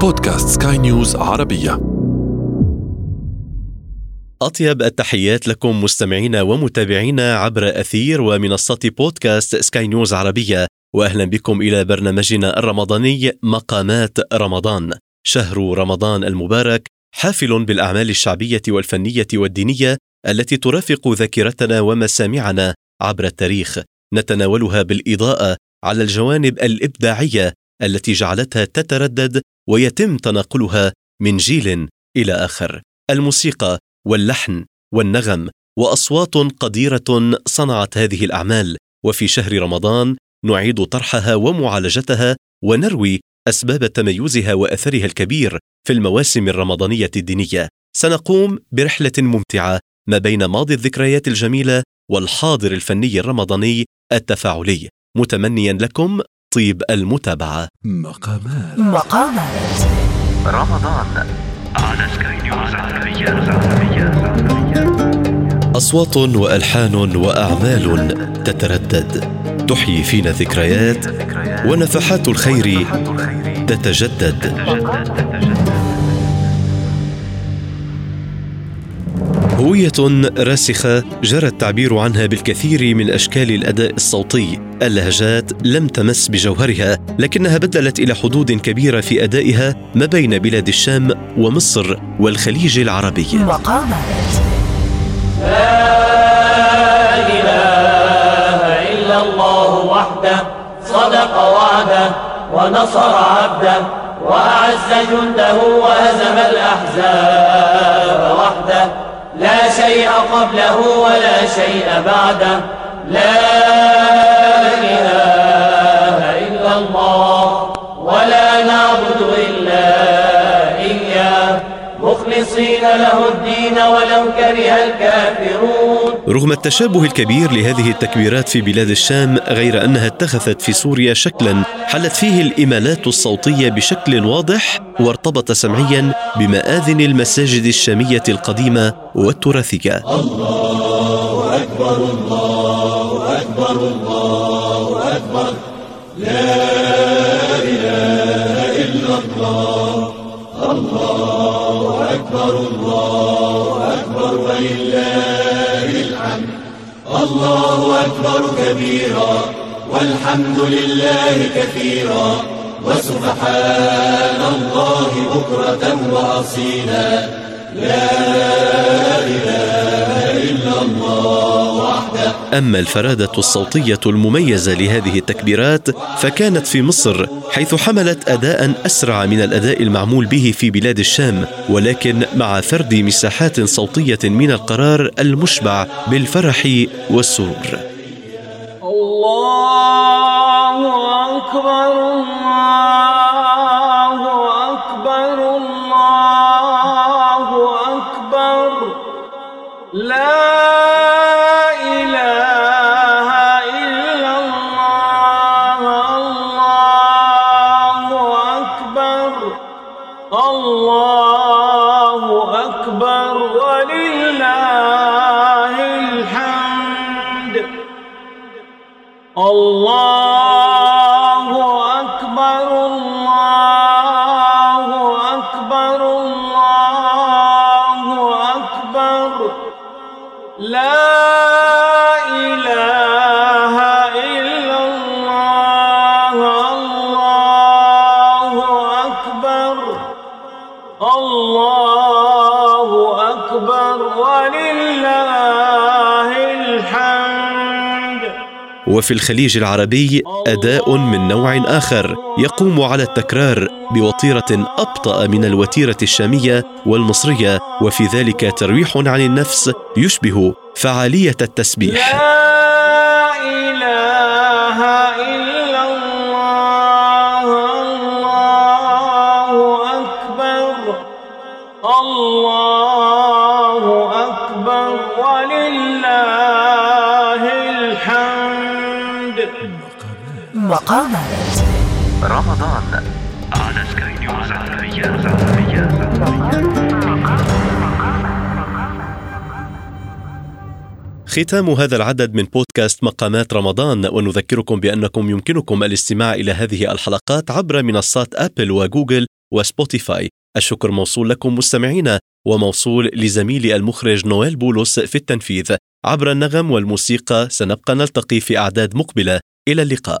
بودكاست سكاي نيوز عربية. أطيب التحيات لكم مستمعينا ومتابعينا عبر أثير ومنصة بودكاست سكاي نيوز عربية وأهلا بكم إلى برنامجنا الرمضاني مقامات رمضان. شهر رمضان المبارك حافل بالأعمال الشعبية والفنية والدينية التي ترافق ذاكرتنا ومسامعنا عبر التاريخ. نتناولها بالإضاءة على الجوانب الإبداعية التي جعلتها تتردد ويتم تناقلها من جيل إلى آخر. الموسيقى واللحن والنغم وأصوات قديرة صنعت هذه الأعمال وفي شهر رمضان نعيد طرحها ومعالجتها ونروي أسباب تميزها وأثرها الكبير في المواسم الرمضانية الدينية. سنقوم برحلة ممتعة ما بين ماضي الذكريات الجميلة والحاضر الفني الرمضاني التفاعلي. متمنيا لكم طيب المتابعة. مقامات. مقامات. رمضان. على سكاي نيوز عربية أصوات وألحان وأعمال تتردد. تحيي فينا ذكريات ونفحات الخير تتجدد. هوية راسخة جرى التعبير عنها بالكثير من أشكال الأداء الصوتي. اللهجات لم تمس بجوهرها لكنها بدلت إلى حدود كبيرة في أدائها ما بين بلاد الشام ومصر والخليج العربي. مقامات إلا الله وحده صدق وعده ونصر عبده وأعز جنده وهزم لا شيء قبله ولا شيء بعده. لا إله إلا الله ولا نعبد إلا إياه. مخلصين له الدين ولو كره الكافرون. رغم التشابه الكبير لهذه التكبيرات في بلاد الشام غير أنها اتخذت في سوريا شكلا حلت فيه الامالات الصوتية بشكل واضح وارتبط سمعيا بمآذن المساجد الشامية القديمة والتراثية. الله أكبر كبيرا والحمد لله كثيرا وسبحان الله بكرة وأصيلا لا إله إلا الله وحده أما الفرادة الصوتية المميزة لهذه التكبيرات فكانت في مصر حيث حملت اداء أسرع من الأداء المعمول به في بلاد الشام ولكن مع فرد مساحات صوتية من القرار المشبع بالفرح والسرور. الله ولله الحمد. الله وفي الخليج العربي أداء من نوع آخر يقوم على التكرار بوتيره أبطأ من الوتيرة الشامية والمصرية وفي ذلك ترويح عن النفس يشبه فعالية التسبيح. لا إله إلا الله الله أكبر الله أكبر مقامات رمضان. على سكاي نيوز عربية ختام هذا العدد من بودكاست مقامات رمضان ونذكركم بأنكم يمكنكم الاستماع إلى هذه الحلقات عبر منصات أبل وجوجل وسبوتيفاي. الشكر موصول لكم مستمعينا وموصول لزميلي المخرج نويل بولس في التنفيذ. عبر النغم والموسيقى سنبقى نلتقي في أعداد مقبلة. إلى اللقاء.